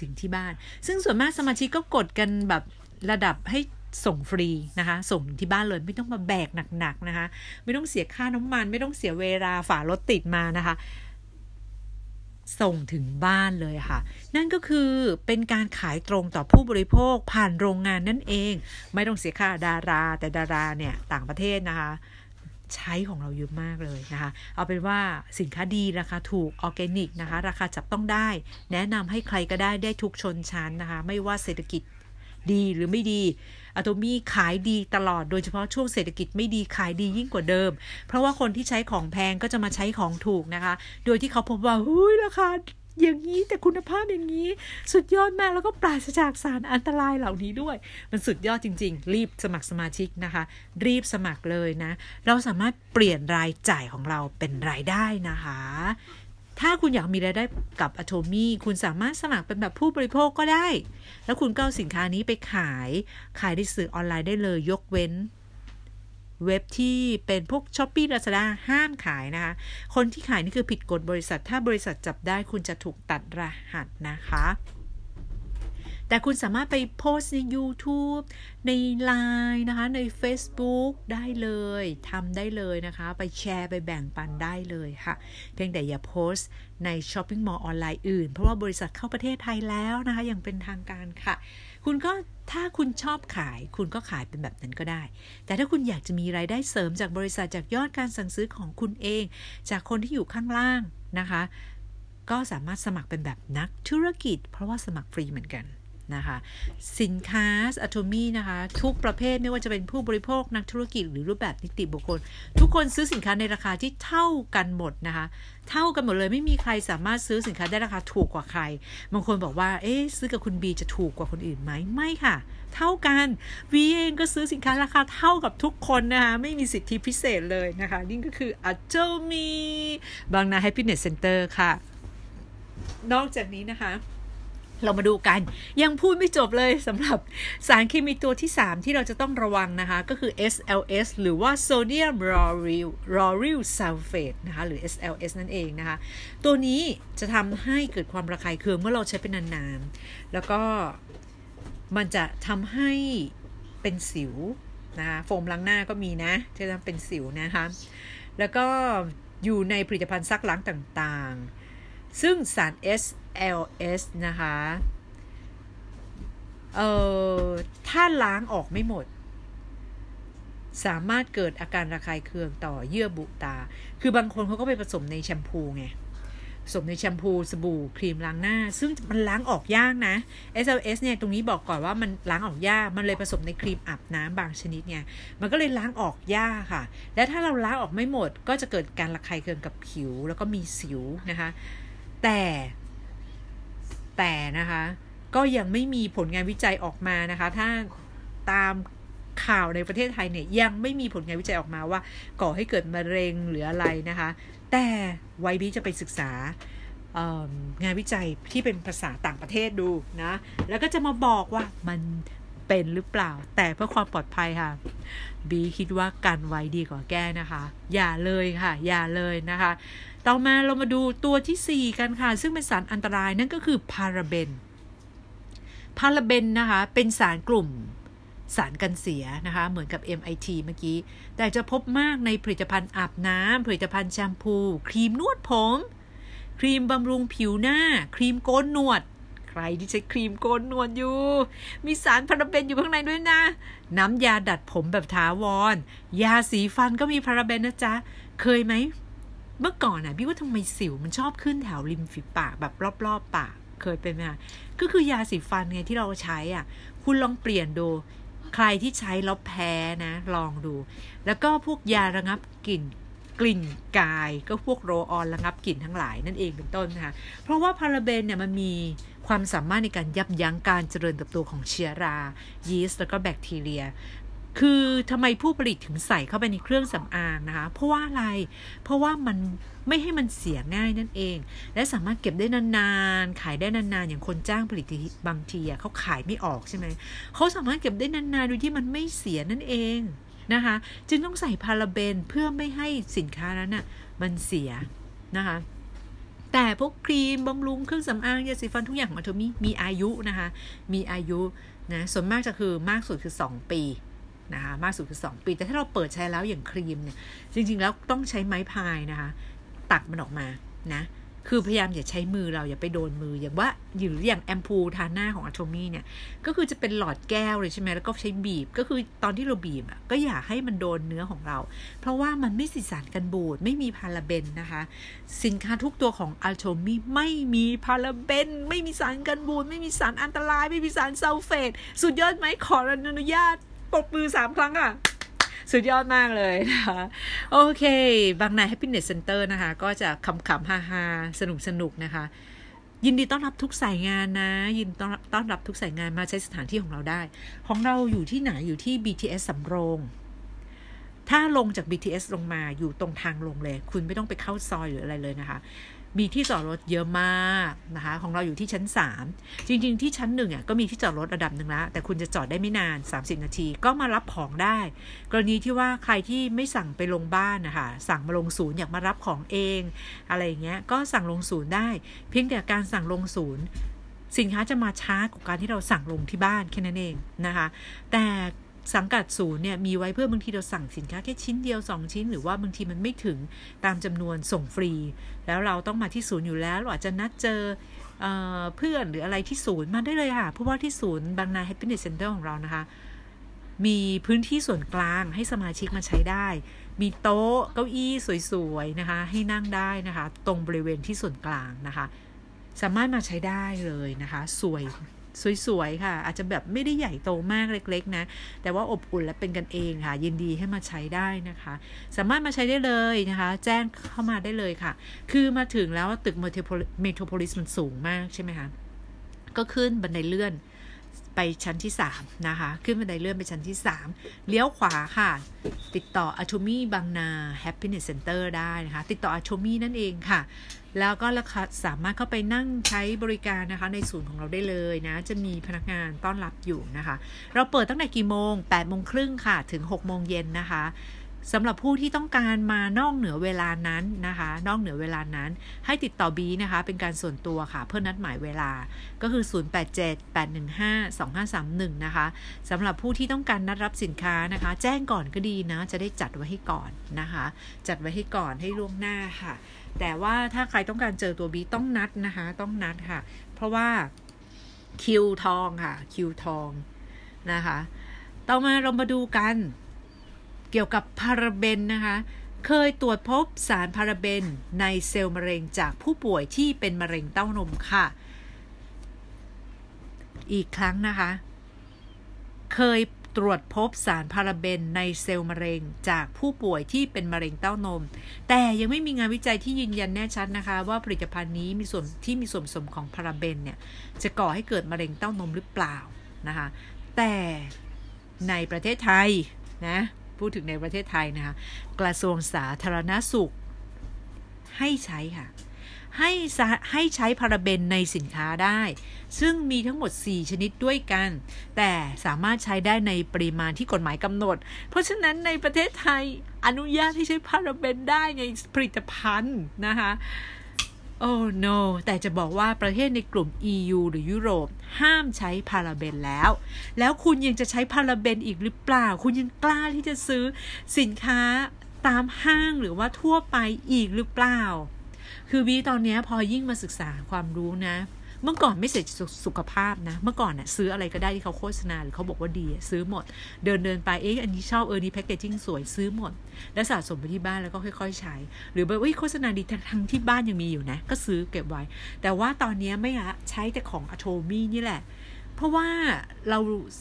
ถึงที่บ้าน ซึ่งส่วนมากสมาชิกก็กดกันแบบระดับให้ ส่งฟรีนะคะ ส่งที่บ้านเลยไม่ต้องมาแบกหนักๆนะคะ ไม่ต้องเสียค่าน้ำมัน ไม่ต้องเสียเวลาฝารถติดมานะคะ ส่งถึงบ้านเลยค่ะ นั่นก็คือเป็นการขายตรงต่อผู้บริโภคผ่านโรงงานนั่นเอง ไม่ต้องเสียค่าดารา แต่ดาราเนี่ยต่างประเทศนะคะใช้ของเราเยอะมากเลยนะคะ เอาเป็นว่าสินค้าดีราคาถูกออร์แกนิกนะคะ ราคาจับต้องได้ แนะนำให้ใครก็ได้ได้ทุกชนชั้นนะคะ ไม่ว่าเศรษฐกิจ ดีหรือไม่ดีอะโตมี่ขายดีตลอดโดยเฉพาะช่วงเศรษฐกิจไม่ดีขายดียิ่งกว่าเดิม เพราะว่าคนที่ใช้ของแพงก็จะมาใช้ของถูกนะคะ โดยที่เขาพบว่าเฮ้ยราคาอย่างนี้แต่คุณภาพอย่างนี้ สุดยอดมากแล้วก็ปราศจากสารอันตรายเหล่านี้ด้วย มันสุดยอดจริง ๆ รีบสมัครสมาชิกนะคะ รีบสมัครเลยนะ เราสามารถเปลี่ยนรายจ่ายของเราเป็นรายได้นะคะ ถ้าคุณอยากมีรายได้กับอโทมี่คุณสามารถสมัครเป็นแบบผู้บริโภคก็ได้ แล้วคุณก็เอาสินค้านี้ไปขาย ขายในสื่อออนไลน์ได้เลยยกเว้น เว็บที่เป็นพวกช้อปปี้ลาซาด้าห้ามขายนะคะ คนที่ขายนี่คือผิดกฎบริษัท ถ้าบริษัทจับได้คุณจะถูกตัดรหัสนะคะ แต่คุณสามารถไปโพสใน YouTube ใน Line นะคะ ใน Facebook ได้เลยทำได้เลยนะคะ ไปแชร์ไปแบ่งปันได้เลยค่ะ เพียงแต่อย่าโพสต์ใน shopping mall ออนไลน์อื่น เพราะว่าบริษัทเข้าประเทศไทยแล้วนะคะอย่างเป็นทางการค่ะ คุณก็ถ้าคุณชอบขาย คุณก็ขายเป็นแบบนั้นก็ได้ แต่ถ้าคุณอยากจะมีรายได้เสริมจากบริษัทจากยอดการสั่งซื้อของคุณเอง จากคนที่อยู่ข้างล่างนะคะ ก็สามารถสมัครเป็นแบบนักธุรกิจ เพราะว่าสมัครฟรีเหมือนกัน นะคะสินค้าอะโทมี่นะคะทุกประเภทไม่ว่าจะเป็นผู้บริโภคนักธุรกิจหรือรูปแบบนิติบุคคล ทุกคนซื้อสินค้าในราคาที่เท่ากันหมดนะคะ เท่ากันหมดเลยไม่มีใครสามารถซื้อสินค้าได้ราคาถูกกว่าใครบางคนบอกว่าเอ๊ะซื้อกับคุณบีจะถูกกว่าคนอื่นไหมไม่ค่ะ เท่ากันวีเองก็ซื้อสินค้าราคาเท่ากับทุกคนนะคะไม่มีสิทธิพิเศษเลยนะคะนี่ก็คืออะโทมีบางนา Happiness Center ค่ะ นอกจากนี้นะคะ เรามาดูกัน ยังพูดไม่จบเลยสำหรับสารเคมีตัวที่ 3 ที่เราจะต้องระวังนะคะ ก็คือ SLS หรือว่า Sodium Lauryl Lauryl Sulfate นะคะ หรือ SLS นั่นเองนะคะ ตัวนี้จะทำให้เกิดความระคายเคืองเมื่อเราใช้เป็นนานๆ แล้วก็มันจะทำให้เป็นสิวนะคะโฟมล้างหน้าก็มีนะจะทำเป็นสิวนะคะ แล้วก็อยู่ในผลิตภัณฑ์ซักล้างต่างๆ ซึ่งสาร S LS นะคะ เอ่อ ถ้าล้างออกไม่หมด สามารถเกิดอาการระคายเคืองต่อเยื่อบุตา คือบางคนเขาก็ไปผสมในแชมพูไงพสมในแชมพู สบู่ ครีมล้างหน้า ซึ่งมันล้างออกยากนะ SLS เนี่ย ตรงนี้บอกก่อนว่ามันล้างออกยาก มันเลยผสมในครีมอาบน้ำบางชนิดไง มันก็เลยล้างออกยากค่ะ และถ้าเราล้างออกไม่หมด ก็จะเกิดการระคายเคืองกับผิว แล้วก็มีสิวนะคะ แต่ แต่นะคะ ก็ยังไม่มีผลงานวิจัยออกมานะคะ ถ้าตามข่าวในประเทศไทยเนี่ยยังไม่มีผลงานวิจัยออกมาว่า ก่อให้เกิดมะเร็งหรืออะไรนะคะ แต่ไวบีจะไปศึกษางานวิจัยที่เป็นภาษาต่างประเทศดูนะ แล้วก็จะมาบอกว่ามันเป็นหรือเปล่า แต่เพื่อความปลอดภัยค่ะ บีคิดว่ากันไว้ดีกว่าแก้นะคะ อย่าเลยค่ะ อย่าเลยนะคะ ต่อมาเรามาดูตัวที่ 4 กันค่ะ ซึ่งเป็นสารอันตรายนั่นก็คือพาราเบน พาราเบนนะคะ เป็นสารกลุ่มสารกันเสียนะคะ เหมือนกับ MIT เมื่อกี้ แต่จะพบมากในผลิตภัณฑ์อาบน้ำผลิตภัณฑ์แชมพู ครีมนวดผม ครีมบำรุงผิวหน้า ครีมโกนหนวด ใครที่ใช้ครีมโกนหนวดอยู่ มีสารพาราเบนอยู่ข้างในด้วยนะ น้ำยาดัดผมแบบถาวร ยาสีฟันก็มีพาราเบนนะจ๊ะ เคยไหม เมื่อก่อนอะพี่ว่าทำไมสิวมันชอบขึ้นแถวริมฝีปากแบบรอบๆปากเคยเป็นไหมก็คือยาสีฟันไงที่เราใช้อะ คุณลองเปลี่ยนดูใครที่ใช้แล้วแพ้นะ ลองดู แล้วก็พวกยาระงับกลิ่นกลิ่นกายก็พวกโรออนระงับกลิ่นทั้งหลายนั่นเองเป็นต้นนะคะเพราะว่าพาราเบนเนี่ยมันมีความสามารถในการยับยั้งการเจริญเติบโตของเชื้อรายีสต์แล้วก็แบคทีเรีย คือทำไมผู้ผลิตถึงใส่เข้าไปในเครื่องสำอางนะคะ เพราะว่าอะไร เพราะว่ามันไม่ให้มันเสียง่ายนั่นเอง และสามารถเก็บได้นานๆ ขายได้นานๆ อย่างคนจ้างผลิตบางทีเขาขายไม่ออกใช่ไหม เขาสามารถเก็บได้นานๆ โดยที่มันไม่เสียนั่นเองนะคะ จึงต้องใส่พาราเบนเพื่อไม่ให้สินค้านั้นน่ะมันเสียนะคะแต่พวกครีมบำรุงเครื่องสำอางยาสีฟันทุกอย่างของอัตมีมีอายุนะคะ มีอายุนะส่วนมากจะคือมากสุดคือ 2 ปี นะคะมากสุดคือ 2 ปี แต่ถ้าเราเปิดใช้แล้วอย่างครีมเนี่ยจริง ๆ แล้วต้องใช้ไม้พายนะคะ ตักมันออกมานะคือพยายามอย่าใช้มือเราอย่าไปโดนมืออย่างว่าหรืออย่างแอมพูทาหน้าของอะโทมี่เนี่ย ก็คือจะเป็นหลอดแก้วเลยใช่ไหมแล้วก็ใช้บีบก็คือตอนที่เราบีบอะก็อย่าให้มันโดนเนื้อของเรา เพราะว่ามันไม่สิสารกันบูดไม่มีพาราเบนนะคะ สินค้าทุกตัวของอะโทมี่ไม่มีพาราเบน ไม่มีสารกันบูดไม่มีสารอันตราย ไม่มีสารซัลเฟตสุดยอดไหมขออนุญาต ปกมือสามครั้งอะ สุดยอดมากเลยนะคะ โอเค บางนา Happiness Center นะคะ ก็จะขำๆฮาๆ สนุกสนุกนะคะ ยินดีต้อนรับทุกสายงานนะ ยินต้อนรับต้อนรับทุกสายงานมาใช้สถานที่ของเราได้ ของเราอยู่ที่ไหนอยู่ที่ BTS สำโรง ถ้าลงจาก BTS ลงมาอยู่ตรงทางลงเลย คุณไม่ต้องไปเข้าซอยหรืออะไรเลยนะคะ มีที่จอดรถเยอะมากนะคะ ของเราอยู่ที่ชั้น 3 จริง ๆ ที่ชั้นหนึ่งอะก็มีที่จอดรถระดับหนึ่งแล้วแต่คุณจะจอดได้ไม่นาน 30 นาที ก็มารับของได้ กรณีที่ว่าใครที่ไม่สั่งไปลงบ้านนะคะสั่งมาลงศูนย์อยากมารับของเอง อะไรอย่างเงี้ยก็สั่งลงศูนย์ได้ เพียงแต่การสั่งลงศูนย์ สินค้าจะมาช้ากว่าการที่เราสั่งลงที่บ้านแค่นั้นเองนะคะ แต่ สังกัดศูนย์เนี่ยมีไว้เพื่อบางทีเราสั่งสินค้าแค่ชิ้นเดียว 2 ชิ้น หรือว่าบางทีมันไม่ถึงตามจำนวนส่งฟรี แล้วเราต้องมาที่ศูนย์อยู่แล้วเราอาจจะนัดเจอเพื่อนหรืออะไรที่ศูนย์มาได้เลยค่ะ เพราะว่าที่ศูนย์บางนา Happiness Center ของเรานะคะ มีพื้นที่ส่วนกลางให้สมาชิกมาใช้ได้ มีโต๊ะเก้าอี้สวยๆนะคะ ให้นั่งได้นะคะ ตรงบริเวณที่ส่วนกลางนะคะ สามารถมาใช้ได้เลยนะคะ สวย สวยๆค่ะ อาจจะแบบไม่ได้ใหญ่โตมากเล็ก ๆ นะ แต่ว่าอบอุ่นและเป็นกันเองค่ะ ยินดีให้มาใช้ได้นะคะ สามารถมาใช้ได้เลยนะคะ แจ้งเข้ามาได้เลยค่ะ คือมาถึงแล้วตึกเมโทรโพลิสมันสูงมากใช่ไหมคะ ก็ขึ้นบันไดเลื่อนไปชั้นที่ 3 นะคะ ขึ้นบันไดเลื่อนไปชั้นที่ 3 เลี้ยวขวาค่ะ ติดต่อ a t o m y บางนา Happiness Center ได้นะคะ ติดต่อ a t o m y นั่นเองค่ะ แล้วก็ราคาสามารถเข้าไปนั่งใช้บริการนะคะ ในศูนย์ของเราได้เลยนะ จะมีพนักงานต้อนรับอยู่นะคะ เราเปิดตั้งแต่กี่โมง8โมงครึ่งค่ะ ถึง6โมงเย็นนะคะ สำหรับผู้ที่ต้องการมานอกเหนือเวลานั้นนะคะ นอกเหนือเวลานั้น ให้ติดต่อบีนะคะ เป็นการส่วนตัวค่ะ เพื่อนัดหมายเวลาก็คือ 0878152531 นะคะสำหรับผู้ที่ต้องการนัดรับสินค้านะคะ แจ้งก่อนก็ดีนะ จะได้จัดไว้ให้ก่อนนะคะ จัดไว้ให้ก่อนให้ล่วงหน้าค่ะ แต่ว่าถ้าใครต้องการเจอตัวบีต้องนัดนะคะ ต้องนัดค่ะ เพราะว่าคิวทองค่ะคิวทองนะคะ ต่อมาเรามาดูกัน เกี่ยวกับพาราเบนนะคะ เคยตรวจพบสารพาราเบนในเซลล์มะเร็งจากผู้ป่วยที่เป็นมะเร็งเต้านมค่ะ อีกครั้งนะคะ เคยตรวจพบสารพาราเบนในเซลล์มะเร็งจากผู้ป่วยที่เป็นมะเร็งเต้านม แต่ยังไม่มีงานวิจัยที่ยืนยันแน่ชัดนะคะ ว่าผลิตภัณฑ์นี้มีส่วนที่มีส่วนผสมของพาราเบนเนี่ยจะก่อให้เกิดมะเร็งเต้านมหรือเปล่านะคะ แต่ในประเทศไทยนะ พูดถึงในประเทศไทยนะคะกระทรวงสาธารณสุข ให้ใช้ค่ะ ให้ให้ใช้พาราเบนในสินค้าได้ ซึ่งมีทั้งหมด 4 ชนิดด้วยกัน แต่สามารถใช้ได้ในปริมาณที่กฎหมายกำหนด เพราะฉะนั้นในประเทศไทยอนุญาตให้ใช้พาราเบนได้ในผลิตภัณฑ์นะคะ โอ้ no แต่จะบอกว่าประเทศในกลุ่ม EU หรือยุโรป ห้ามใช้พาราเบนแล้ว แล้วคุณยังจะใช้พาราเบนอีกหรือเปล่า คุณยังกล้าที่จะซื้อสินค้าตามห้างหรือว่าทั่วไปอีกหรือเปล่า คือวีตอนนี้พอยิ่งมาศึกษาความรู้นะ เมื่อก่อนไม่เสร็จสุขภาพนะ เมื่อก่อนน่ะซื้ออะไรก็ได้ที่เขาโฆษณาหรือเขาบอกว่าดีซื้อหมด เดินเดินไปเอ๊ะอันนี้ชอบเออนี่แพคเกจิ้งสวยซื้อหมด แล้วสะสมไปที่บ้านแล้วก็ค่อย ๆ ใช้ หรือแบบโฆษณาดีทั้งที่บ้านยังมีอยู่นะ ก็ซื้อเก็บไว้ แต่ว่าตอนนี้ไม่อะใช้แต่ของอะโทมี่นี่แหละเพราะว่าเรา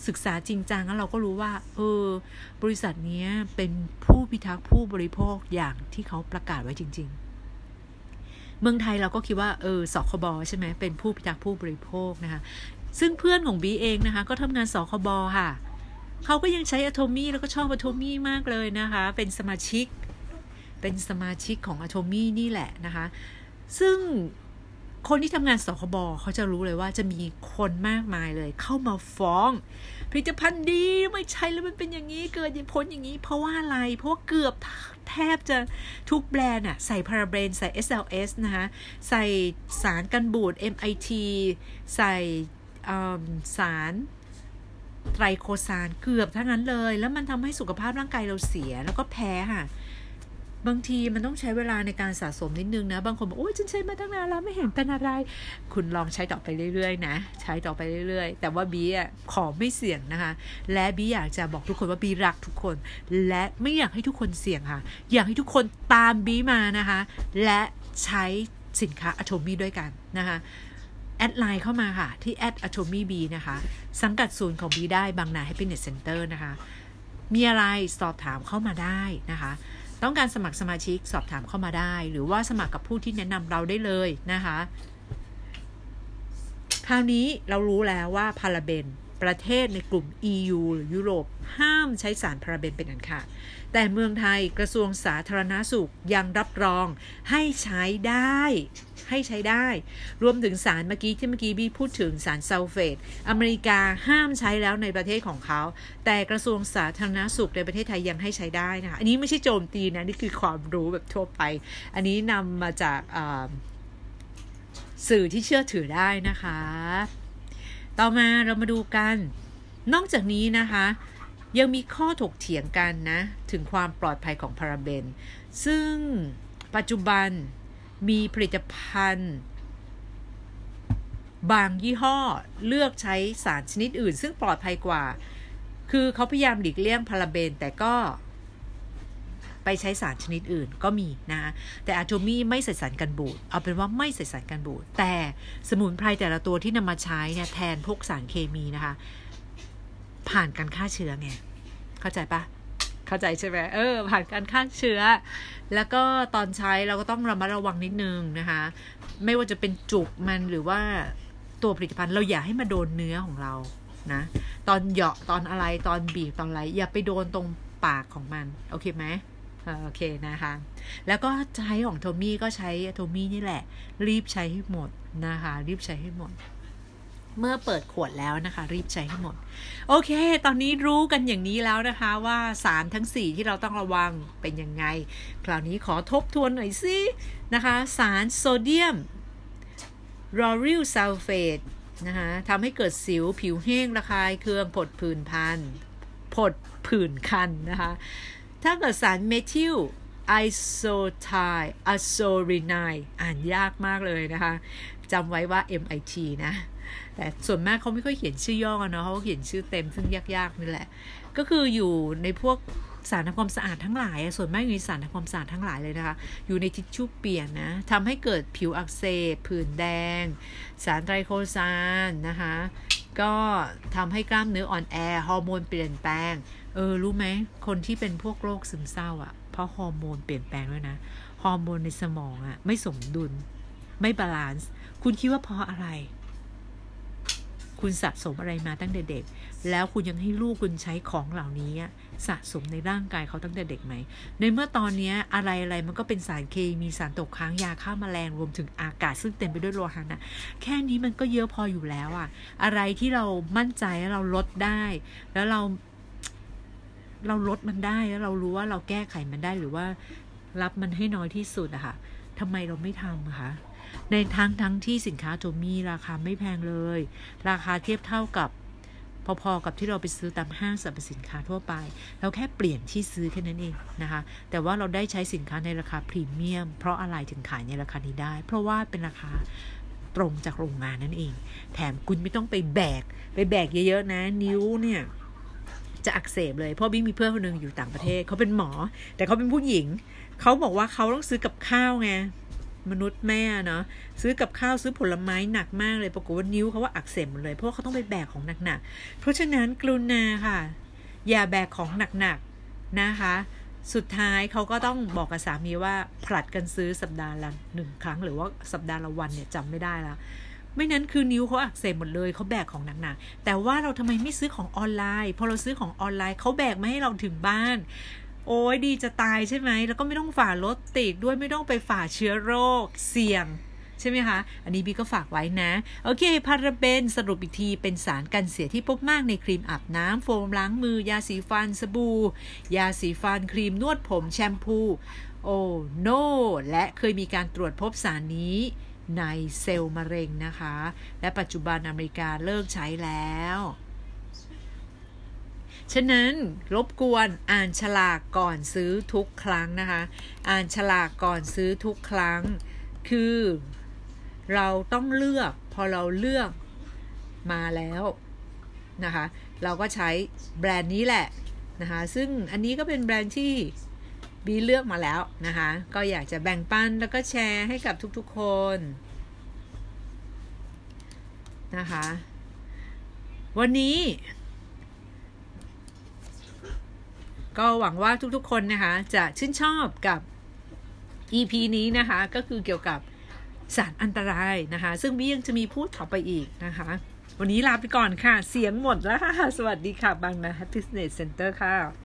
ศึกษาจริงจังแล้วเราก็รู้ว่า เออ บริษัทนี้เป็นผู้พิทักษ์ผู้บริโภคอย่างที่เขาประกาศไว้จริง ๆ เมืองไทยเราก็คิดว่าเออสคบใช่ไหมเป็นผู้พิทักษ์ผู้บริโภคนะคะซึ่งเพื่อนของบีเองนะคะ ก็ทำงานสคบค่ะเขาก็ยังใช้อะโทมี่แล้วก็ชอบอะโทมี่มากเลยนะคะ เป็นสมาชิก เป็นสมาชิกของอะโทมี่นี่แหละนะคะ ซึ่ง คนที่ทำงานสคบเขาจะรู้เลยว่าจะมีคนมากมายเลย เข้ามาฟ้องผลิตภัณฑ์ดีไม่ใช่แล้วมันเป็นอย่างนี้เกิดผลอย่างนี้ เพราะว่าอะไร เพราะว่าเกือบแทบจะทุกแบรนด์อะใส่พาราเบนใส่ SLS นะคะใส่สารกันบูด MIT ใส่สารไตรโคซานเกือบทั้งนั้นเลย แล้วมันทำให้สุขภาพร่างกายเราเสียแล้วก็แพ้ค่ะ บางทีมันต้องใช้เวลาในการสะสมนิดนึงนะ บางคนบอกโอ้ยฉันใช้มาตั้งนานแล้วไม่เห็นเป็นอะไร คุณลองใช้ต่อไปเรื่อยๆนะ ใช้ต่อไปเรื่อย ๆ แต่ว่าบีอะขอไม่เสี่ยงนะคะ และบีอยากจะบอกทุกคนว่าบีรักทุกคน และไม่อยากให้ทุกคนเสี่ยงค่ะ อยากให้ทุกคนตามบีมานะคะ และใช้สินค้าอะโทมี่ด้วยกันนะคะแอดไลน์เข้ามาค่ะ ที่แอดอะโทมี่บีนะคะ สังกัดศูนย์ของบีได้บางนา Happiness Center นะคะ มีอะไรสอบถามเข้ามาได้นะคะ ต้องการสมัครสมาชิกสอบถามเข้ามาได้ หรือว่าสมัครกับผู้ที่แนะนำเราได้เลยนะคะ คราวนี้เรารู้แล้วว่าพาราเบน ประเทศในกลุ่ม EU หรือยุโรปห้ามใช้สารพาราเบนเป็นอันขาด แต่เมืองไทยกระทรวงสาธารณาสุขยังรับรองให้ใช้ได้ ให้ใช้ได้ รวมถึงสารเมื่อกี้ที่เมื่อกี้บี้พูดถึงสารซัลเฟต อเมริกาห้ามใช้แล้วในประเทศของเขา แต่กระทรวงสาธารณาสุขในประเทศไทยยังให้ใช้ได้นะคะ อันนี้ไม่ใช่โจมตีนะ นี่คือความรู้แบบทั่วไป อันนี้นำมาจากสื่อที่เชื่อถือได้นะคะ ต่อมาเรามาดูกัน นอกจากนี้นะคะ ยังมีข้อถกเถียงกันนะ ถึงความปลอดภัยของพาราเบน ซึ่งปัจจุบันมีผลิตภัณฑ์ บางยี่ห้อเลือกใช้สารชนิดอื่น ซึ่งปลอดภัยกว่า คือเขาพยายามหลีกเลี่ยงพาราเบนแต่ก็ ไปใช้สารชนิดอื่นก็มีนะแต่อะโทมี่ไม่ใส่สารกันบูดเอาเป็นว่าไม่ใส่สารกันบูดแต่สมุนไพรแต่ละตัวที่นำมาใช้เนี่ยแทนพวกสารเคมีนะคะ ผ่านการฆ่าเชื้อไงเข้าใจปะเข้าใจใช่ไหมเออ ผ่านการฆ่าเชื้อ แล้วก็ตอนใช้เราก็ต้องระมัดระวังนิดนึงนะคะ ไม่ว่าจะเป็นจุกมันหรือว่าตัวผลิตภัณฑ์เราอย่าให้มาโดนเนื้อของเรานะตอนเหยาะตอนอะไรตอนบีบตอนอะไรอย่าไปโดนตรงปากของมัน โอเคไหม โอเคนะคะ แล้วก็ใช้ของโทมี่ก็ใช้โทมี่นี่แหละ รีบใช้ให้หมดนะคะ รีบใช้ให้หมด เมื่อเปิดขวดแล้วนะคะ รีบใช้ให้หมด โอเค ตอนนี้รู้กันอย่างนี้แล้วนะคะว่าสารทั้ง 4 ที่เราต้องระวังเป็นยังไง คราวนี้ขอทบทวนหน่อยสินะคะ สารโซเดียมรอริลซัลเฟตนะคะทำให้เกิดสิวผิวแห้งระคายเคืองผดผื่นพันผดผื่นคันนะคะ ถ้าเกิดสารเมทิลไอโซไทอะโซรินายอ่านยากมากเลยนะคะจำไว้ว่า MIT นะ แต่ส่วนมากเขาไม่ค่อยเขียนชื่อย่อเนาะเขาเขียนชื่อเต็มซึ่งยากๆนี่แหละ ก็คืออยู่ในพวกสารทำความสะอาดทั้งหลาย ส่วนมากอยู่ในสารทำความสะอาดทั้งหลายเลยนะคะ อยู่ในทิชชู่เปียกนะทำให้เกิดผิวอักเสบผื่นแดง สารไตรโคซานนะคะ ก็ทำให้กล้ามเนื้ออ่อนแอ ฮอร์โมนเปลี่ยนแปลง เออรู้ไหมคนที่เป็นพวกโรคซึมเศร้าอะ่ะ เพราะฮอร์โมนเปลี่ยนแปลงด้วยนะ ฮอร์โมนในสมองอะ่ะ ไม่สมดุล ไม่ balance คุณคิดว่าเพราะอะไร คุณสะสมอะไรมาตั้งแต่เด็ก แล้วคุณยังให้ลูกคุณใช้ของเหล่านี้สะสมในร่างกายเขาตั้งแต่เด็กไหม ในเมื่อตอนนี้อะไรอะไรมันก็เป็นสารเคมีสารตกค้างยาฆ่ามาแมลงรวมถึงอากาศซึ่งเต็มไปด้วยโลหะนะแค่นี้มันก็เยอะพออยู่แล้วอะอะไรที่เรามั่นใจแล้วเราลดได้ แล้วเรา เราลดมันได้แล้วเรารู้ว่าเราแก้ไขมันได้หรือว่ารับมันให้น้อยที่สุดอะค่ะทำไมเราไม่ทำคะในทั้งทั้งที่สินค้าโจมีราคาไม่แพงเลย ราคาเทียบเท่ากับพอๆกับที่เราไปซื้อตามห้างสรรพสินค้าทั่วไป เราแค่เปลี่ยนที่ซื้อแค่นั้นเองนะคะ แต่ว่าเราได้ใช้สินค้าในราคาพรีเมียม เพราะอะไรถึงขายในราคานี้ได้ เพราะว่าเป็นราคาตรงจากโรงงานนั่นเอง แถมคุณไม่ต้องไปแบก ไปแบกเยอะๆนะ นิ้วเนี่ย จะอักเสบเลย เพราะบิ๊กมีเพื่อนคนหนึ่งอยู่ต่างประเทศเขาเป็นหมอ แต่เขาเป็นผู้หญิง เขาบอกว่าเขาต้องซื้อกับข้าวไงมนุษย์แม่เนาะซื้อกับข้าวซื้อผลไม้หนักมากเลยปรากฏว่านิ้วเขาว่าอักเสบหมดเลยเพราะเขาต้องไปแบกของหนักๆเพราะฉะนั้นกรุณาค่ะ อย่าแบกของหนักๆนะคะ สุดท้ายเขาก็ต้องบอกกับสามีว่าผลัดกันซื้อสัปดาห์ละหนึ่งครั้ง หรือว่าสัปดาห์ละวันเนี่ยจำไม่ได้แล้ว ไม่นั้นคือนิ้วเขาอักเสบหมดเลยเขาแบกของหนักๆแต่ว่าเราทำไมไม่ซื้อของออนไลน์พอเราซื้อของออนไลน์เขาแบกมาให้เราถึงบ้าน โอ้ยดีจะตายใช่ไหมแล้วก็ไม่ต้องฝ่ารถติดด้วยไม่ต้องไปฝ่าเชื้อโรคเสี่ยงใช่ไหมคะ อันนี้บีก็ฝากไว้นะ โอเค พาราเบนสรุปอีกที เป็นสารกันเสียที่พบมากในครีมอาบน้ำโฟมล้างมือ ยาสีฟันสบู่ ยาสีฟันครีมนวดผมแชมพู โอ้โน และเคยมีการตรวจพบสารนี้ ในเซลล์มะเร็งนะคะ และปัจจุบันอเมริกาเลิกใช้แล้ว ฉะนั้นรบกวนอ่านฉลากก่อนซื้อทุกครั้งนะคะ อ่านฉลากก่อนซื้อทุกครั้ง คือเราต้องเลือกพอเราเลือกมาแล้วนะคะ เราก็ใช้แบรนด์นี้แหละนะคะ ซึ่งอันนี้ก็เป็นแบรนด์ที่ บีเลือกมาแล้วนะคะ ก็อยากจะแบ่งปันแล้วก็แชร์ให้กับทุกๆคนนะคะ วันนี้ ก็หวังว่าทุกๆคนนะคะ จะชื่นชอบกับ EP นี้นะคะ ก็คือเกี่ยวกับสารอันตรายนะคะ ซึ่งบียังจะมีพูดต่อไปอีกนะคะ วันนี้ลาไปก่อนค่ะ เสียงหมดแล้ว สวัสดีค่ะบางนา Happiness Center ค่ะ